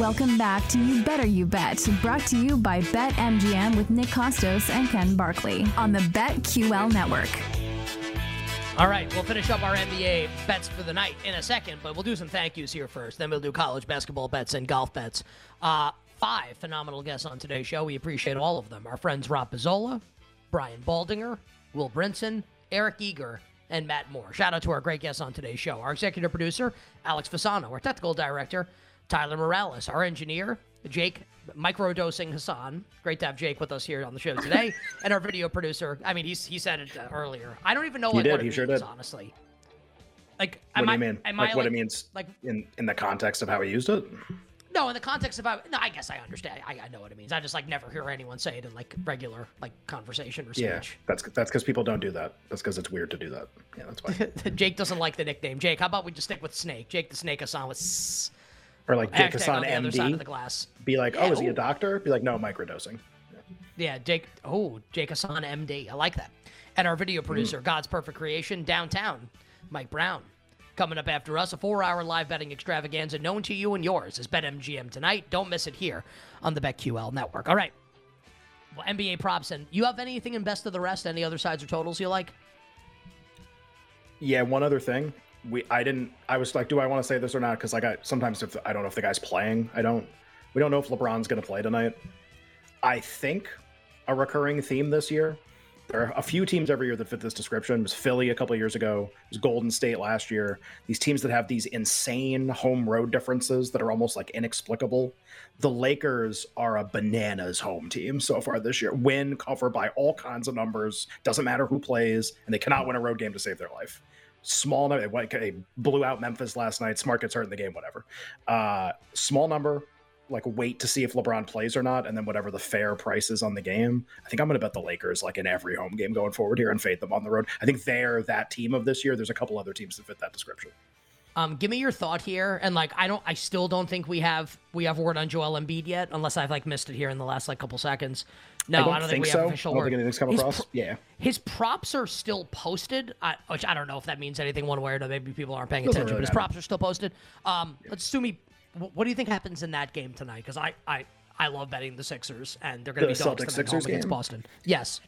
Welcome back to You Better You Bet, brought to you by BetMGM with Nick Kostos and Ken Barkley on the BetQL network. All right, we'll finish up our NBA bets for the night in a second, but we'll do some thank yous here first. Then we'll do college basketball bets and golf bets. Uh, five phenomenal guests on today's show. We appreciate all of them. Our friends Rob Pizzola, Brian Baldinger, Will Brinson, Eric Eager, and Matt Moore. Shout out to our great guests on today's show. Our executive producer, Alex Fasano. Our technical director, Tyler Morales. Our engineer, Jake microdosing Hassan. Great to have Jake with us here on the show today. and our video producer, I mean, he's, he said it uh, earlier. I don't even know like, did, what it he means, sure did. honestly. Like, What do I, you mean? Am like I, what like, it means Like, in in the context of how he used it? no, in the context of how, no, I guess I understand. I, I know what it means. I just like never hear anyone say it in like regular like conversation or speech. Yeah, that's that's because people don't do that. That's because it's weird to do that. Yeah, that's why. Jake doesn't like the nickname. Jake, how about we just stick with Snake? Jake the Snake Hassan with s- Or like Jake Hassan on the of the MD. glass. Be like, Yeah, oh, is he a doctor? Be like, no, microdosing. Yeah, Jake. Oh, Jake Hassan, MD. I like that. And our video producer, mm. God's Perfect Creation, downtown, Mike Brown. Coming up after us, a four-hour live betting extravaganza known to you and yours is BetMGM tonight. Don't miss it here on the BetQL network. All right. Well, NBA props, and you have anything in best of the rest? Any other sides or totals you like? Yeah, one other thing. We I didn't I was like, do I want to say this or not? Because like I sometimes if I don't know if the guy's playing. I don't we don't know if LeBron's gonna play tonight. I think a recurring theme this year. There are a few teams every year that fit this description. It was Philly a couple years ago. It was Golden State last year. These teams that have these insane home road differences that are almost like inexplicable. The Lakers are a bananas home team so far this year. Win, cover by all kinds of numbers. Doesn't matter who plays, and they cannot win a road game to save their life. Small number. They, blew out Memphis last night. Smart gets hurt in the game. Whatever. Uh, small number like wait to see if LeBron plays or not, and then whatever the fair price is on the game. I think I'm going to bet the Lakers like in every home game going forward here and fade them on the road. I think they're that team of this year. There's a couple other teams that fit that description. Um, give me your thought here, and like I don't, I still don't think we have we have word on Joel Embiid yet, unless I've like missed it here in the last like couple seconds. No, I don't, think, we so. have I official don't word. think anything's come His across. pr- yeah, His props are still posted, I, which I don't know if that means anything one way or another. Maybe people aren't paying Doesn't attention, really but his props are still posted. Um, let's assume he. What do you think happens in that game tonight? Because I, I, I love betting the Sixers, and they're going to The be dogs tonight Celtics at Sixers home against? Boston. Yes.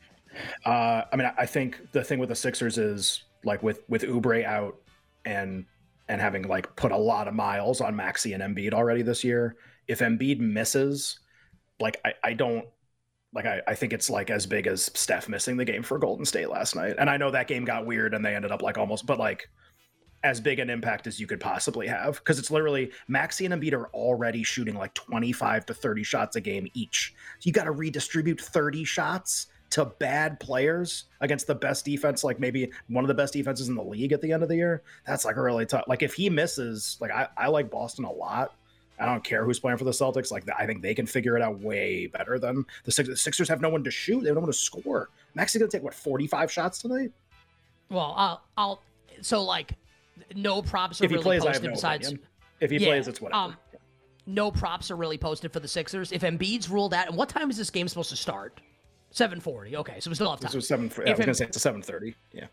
Uh, I mean, I think the thing with the Sixers is like with with Oubre out and and having like put a lot of miles on Maxey and Embiid already this year. If Embiid misses, like I, I don't like I, I think it's like as big as Steph missing the game for Golden State last night. And I know that game got weird and they ended up like almost, but like as big an impact as you could possibly have because it's literally Maxey and Embiid are already shooting like 25 to 30 shots a game each. You got to redistribute 30 shots to bad players against the best defense, like maybe one of the best defenses in the league at the end of the year. That's like really tough. Like if he misses, like I, I like Boston a lot. I don't care who's playing for the Celtics. Like I think they can figure it out way better than the Sixers. The Sixers have no one to shoot. They have no one to score. Maxey's gonna take what 45 shots tonight. Well, I'll, I'll. So like, no props are If he really plays, posted no besides. opinion. If he Yeah, plays, it's whatever. um, no props are really posted for the Sixers. If Embiid's ruled out, and what time is this game supposed to start? Seven forty. Okay, so we still have time. this was seven. I If was gonna say it's a 7:30. Yeah.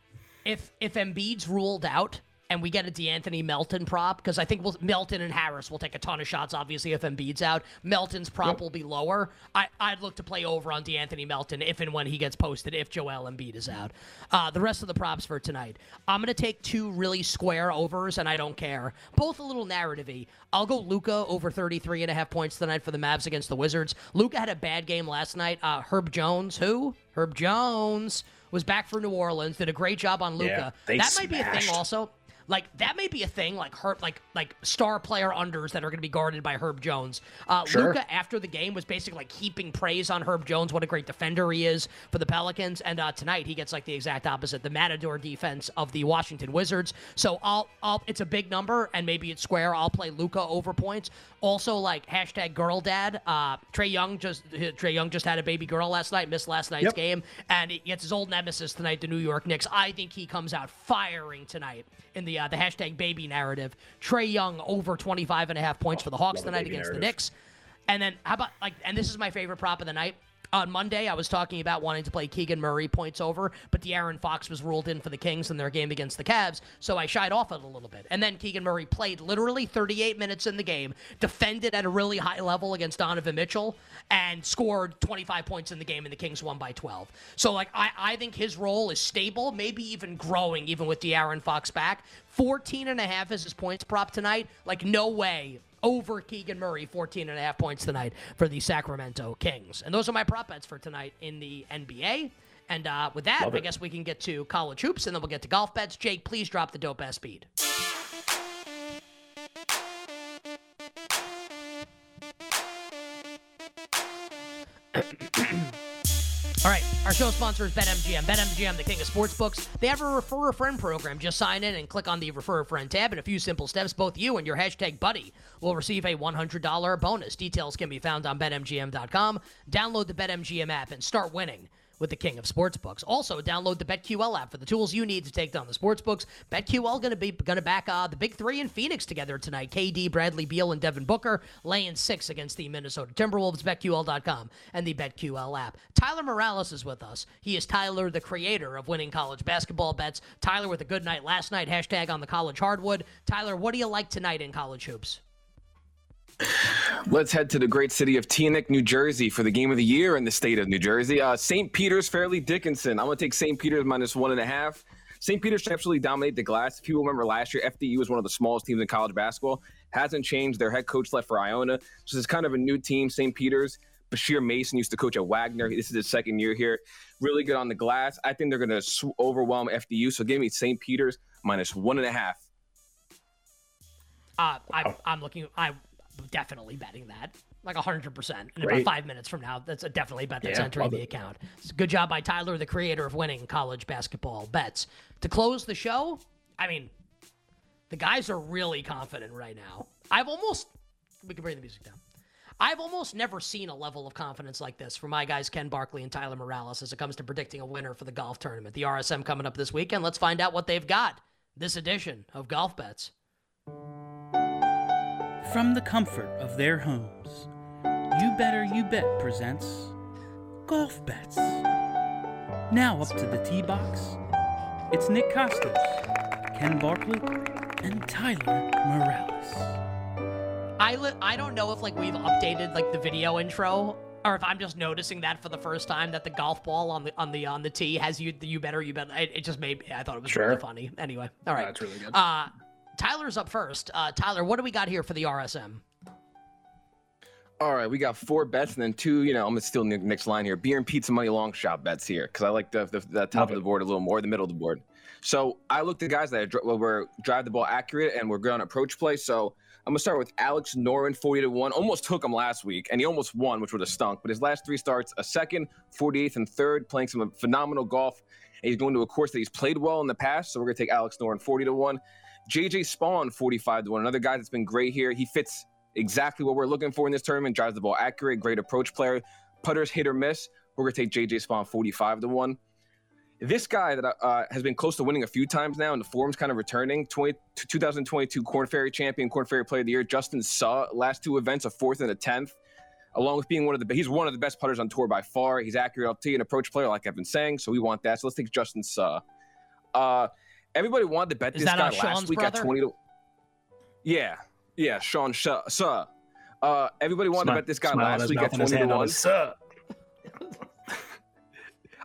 if if Embiid's ruled out and we get a D'Anthony Melton prop, because I think we'll, Melton and Harris will take a ton of shots. Obviously, if Embiid's out, Melton's prop will be lower. I, I'd look to play over on D'Anthony Melton if and when he gets posted. If Joel Embiid is out, uh, the rest of the props for tonight, I'm gonna take two really square overs, and I don't care. Both a little narrative-y. I'll go Luka over 33 and a half points tonight for the Mavs against the Wizards. Luka had a bad game last night. Uh, Herb Jones, who? Herb Jones was back for New Orleans. Did a great job on Luka. they that might be a thing also. Like that may be a thing, like Herb, like like star player unders that are going to be guarded by Herb Jones. Uh, Sure. Luka after the game was basically like heaping praise on Herb Jones. What a great defender he is for the Pelicans. And uh, tonight he gets like the exact opposite, the Matador defense of the Washington Wizards. So I'll I'll it's a big number and maybe it's square. I'll play Luka over points. Also like hashtag girl dad. Uh, Trae Young just Trae Young just had a baby girl last night, missed last night's Yep. game, and he gets his old nemesis tonight, the New York Knicks. I think he comes out firing tonight in the uh, the hashtag baby narrative. Trae Young over 25 and a half points for the Hawks tonight against the narrative. Knicks. And then how about like and this is my favorite prop of the night. On Monday, I was talking about wanting to play Keegan Murray points over, but De'Aaron Fox was ruled in for the Kings in their game against the Cavs, so I shied off it a little bit. And then Keegan Murray played literally 38 minutes in the game, defended at a really high level against Donovan Mitchell, and scored 25 points in the game, and the Kings won by 12. So, like, I, I think his role is stable, maybe even growing, even with De'Aaron Fox back. 14 and a half is his points prop tonight. Like, no way over Keegan Murray, 14 and a half points tonight for the Sacramento Kings. And those are my prop bets for tonight in the NBA. And uh, with that, I guess we can get to college hoops and then we'll get to golf bets. Jake, please drop the dope ass speed. All right, our show sponsor is BetMGM. BetMGM, the king of sportsbooks. They have a refer a friend program. Just sign in and click on the refer a friend tab. In a few simple steps, both you and your hashtag buddy will receive a $100 bonus. Details can be found on BetMGM.com. Download the BetMGM app and start winning with the king of sportsbooks. Also, download the BetQL app for the tools you need to take down the sportsbooks. BetQL going to be going to back uh, the big three in Phoenix together tonight. KD, Bradley Beal, and Devin Booker laying six against the Minnesota Timberwolves. BetQL.com and the BetQL app. Tyler Morales is with us. He is Tyler, the creator of winning college basketball bets. Tyler with a good night last night. Hashtag on the college hardwood. Tyler, what do you like tonight in college hoops? Let's head to the great city of Teaneck, New Jersey for the game of the year in the state of New Jersey. Uh, St. Peter's Fairleigh Dickinson. I'm going to take St. Peter's minus one and a half. St. Peter's should absolutely dominate the glass. If you remember last year, FDU was one of the smallest teams in college basketball. Hasn't changed. Their head coach left for Iona. So it's kind of a new team, St. Peter's. Bashir Mason used to coach at Wagner. This is his second year here. Really good on the glass. I think they're going to overwhelm FDU. So give me St. Peter's minus one and a half. Uh, I, I'm looking. I definitely betting that. Like 100%. In about five minutes from now, that's a definitely bet that's Yeah, entering the it. account. It's a good job by Tyler, the creator of winning college basketball bets. To close the show, I mean, the guys are really confident right now. I've almost, we can bring the music down. I've almost never seen a level of confidence like this from my guys Ken Barkley and Tyler Morales as it comes to predicting a winner for the golf tournament. The RSM coming up this weekend. Let's find out what they've got this edition of Golf Bets. From the comfort of their homes, You Better You Bet presents Golf Bets. Now up to the tee box, it's Nick Kostos, Ken Barkley, and Tyler Morales. I li- I don't know if like we've updated like the video intro or if I'm just noticing that for the first time that the golf ball on the on the on the tee has you you better you bet it, it just made me I thought it was really funny. Anyway, all right. That's really good. Uh Tyler's up first. Uh Tyler, what do we got here for the RSM? All right, we got four bets and then two. You know, I'm gonna steal Nick- Nick's line here. Beer and pizza money long shot bets here because I like the, the, the top Love of the board a little more, the middle of the board. So I looked at guys that dr- well, were drive the ball accurate and were good on approach play. So I'm gonna start with Alex Noren, 40 to one. Almost took him last week, and he almost won, which would have stunk. But his last three starts, a second, 48th, and third, playing some phenomenal golf. And he's going to a course that he's played well in the past. So we're gonna take Alex Noren, 40 to one. JJ Spaun, 45 to one. Another guy that's been great here. He fits exactly what we're looking for in this tournament. Drives the ball accurate, great approach player. Putters hit or miss. We're gonna take JJ Spaun 45 to one. This guy that uh, has been close to winning a few times now, and the form's kind of returning. 20, 2022 Korn Ferry champion, Korn Ferry Player of the Year. Justin Suh. last two events, a fourth and a tenth. Along with being one of the, he's one of the best putters on tour by far. He's accurate up tee and approach player, like I've been saying. So we want that. So let's take Justin Suh. Uh, everybody wanted to bet Is this that guy last Sean's week brother? at 20 to. Yeah, yeah, Sean Suh. Suh. Uh, everybody wanted to bet this guy last week at 20 to 1. his sup.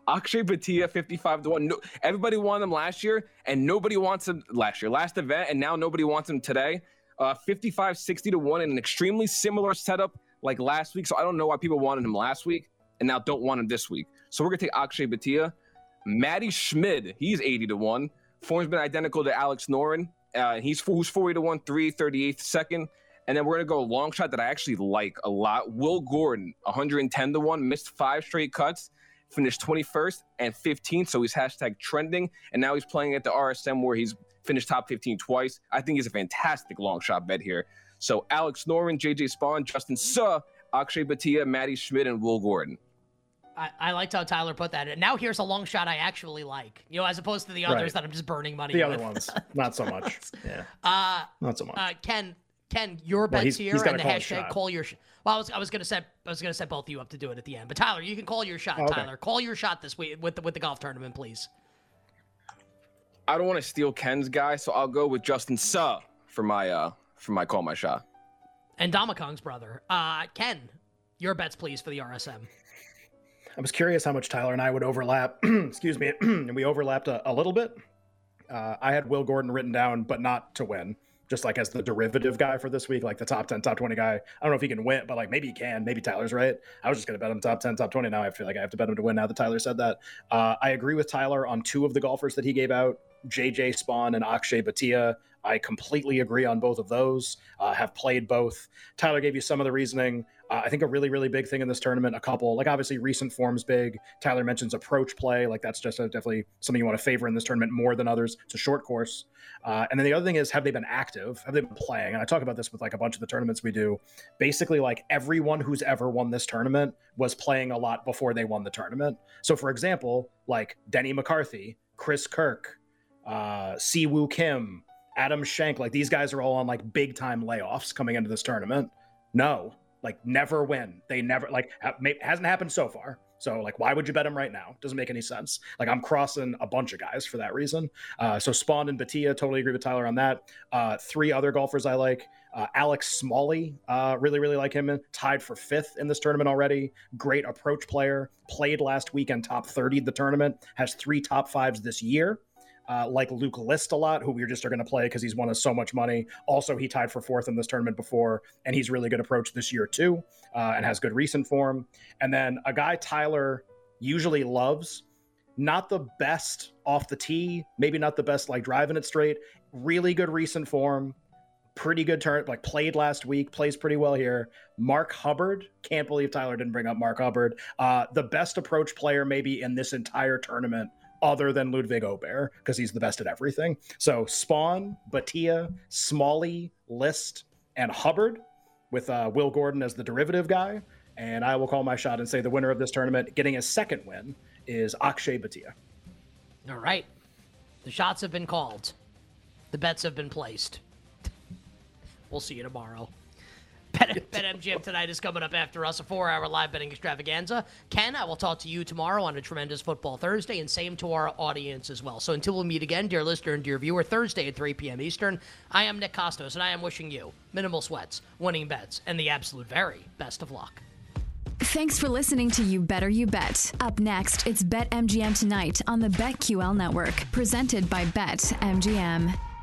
Akshay Bhatia, 55 to 1. No, everybody wanted him last year, and nobody wants him last year, last event, and now nobody wants him today. Uh, 55, 60 to 1 in an extremely similar setup like last week. So I don't know why people wanted him last week and now don't want him this week. So we're going to take Akshay Bhatia. Matti Schmid, he's 80 to 1. Form's been identical to Alex Noren. Uh, he's who's 40 to 1, 3, 38th second. And then we're going to go long shot that I actually like a lot. Will Gordon, 110 to 1, missed five straight cuts, finished 21st and 15th. So he's hashtag trending. And now he's playing at the RSM where he's finished top 15 twice. I think he's a fantastic long shot bet here. So Alex Noren, JJ Spaun, Justin Suh, Akshay Bhatia, Matti Schmid, and Will Gordon. I, I liked how Tyler put that. And now here's a long shot I actually like, you know, as opposed to the others Right. that I'm just burning money The with. other ones, not so much. Yeah, Uh, not so much. uh, Ken, Ken, your Well, bets he's- here he's gotta and the call his hashtag call your. Sh- well, I was I was gonna set I was gonna set both of you up to do it at the end, but Tyler, you can call your shot. Oh, okay. Tyler, call your shot this week with the, with the golf tournament, please. I don't want to steal Ken's guy, so I'll go with Justin Suh for my uh for my call my shot. And Ndamukong's brother, uh, Ken, your bets, please, for the RSM. I was curious how much Tyler and I would overlap. Excuse me, and we overlapped a, a little bit. Uh, I had Will Gordon written down, but not to win, just like as the derivative guy for this week, like the top ten, top twenty guy. I don't know if he can win, but like maybe he can. Maybe Tyler's right. I was just gonna bet him top ten, top twenty. Now I feel like I have to bet him to win. Now that Tyler said that, uh, I agree with Tyler on two of the golfers that he gave out: JJ Spaun and Akshay Bhatia. I completely agree on both of those. Uh, have played both. Tyler gave you some of the reasoning. Uh, I think a really, really big thing in this tournament, a couple, like obviously recent form's big. Tyler mentions approach play. Like that's just a, definitely something you want to favor in this tournament more than others. It's a short course. Uh, and then the other thing is, have they been active? Have they been playing? And I talk about this with like a bunch of the tournaments we do. Basically, like everyone who's ever won this tournament was playing a lot before they won the tournament. So, for example, like Denny McCarthy, Chris Kirk, uh, Si Woo Kim, Adam Schenk, like these guys are all on like big time layoffs coming into this tournament. No, like never win. They never like ha- hasn't happened so far. So like, why would you bet them right now? Doesn't make any sense. Like I'm crossing a bunch of guys for that reason. Uh, so Spaun and Bhatia, totally agree with Tyler on that. Uh, three other golfers I like. Uh, Alex Smalley, uh, really, really like him. Tied for fifth in this tournament already. Great approach player. Played last weekend, top 30 the tournament. Has three top fives this year uh, like Luke List a lot, who we just are going to play because he's won us so much money. Also, he tied for fourth in this tournament before, and he's really good approach this year too, uh, and has good recent form. And then a guy Tyler usually loves, not the best off the tee, maybe not the best like driving it straight. Really good recent form, pretty good turn. Like played last week, plays pretty well here. Mark Hubbard, can't believe Tyler didn't bring up Mark Hubbard. Uh, the best approach player maybe in this entire tournament other than Ludvig Åberg because he's the best at everything. So Spaun, Bhatia, Smalley, List, and Hubbard with uh, Will Gordon as the derivative guy. And I will call my shot and say the winner of this tournament, getting his second win, is Akshay Bhatia. All right. The shots have been called. The bets have been placed. We'll see you tomorrow. Bet, BetMGM tonight is coming up after us, a four hour live betting extravaganza. Ken, I will talk to you tomorrow on a tremendous football Thursday, and same to our audience as well. So until we meet again, dear listener and dear viewer, Thursday at 3 p.m. Eastern, I am Nick Kostos, and I am wishing you minimal sweats, winning bets, and the absolute very best of luck. Thanks for listening to You Better You Bet. Up next, it's Bet MGM tonight on the BetQL network, presented by Bet MGM.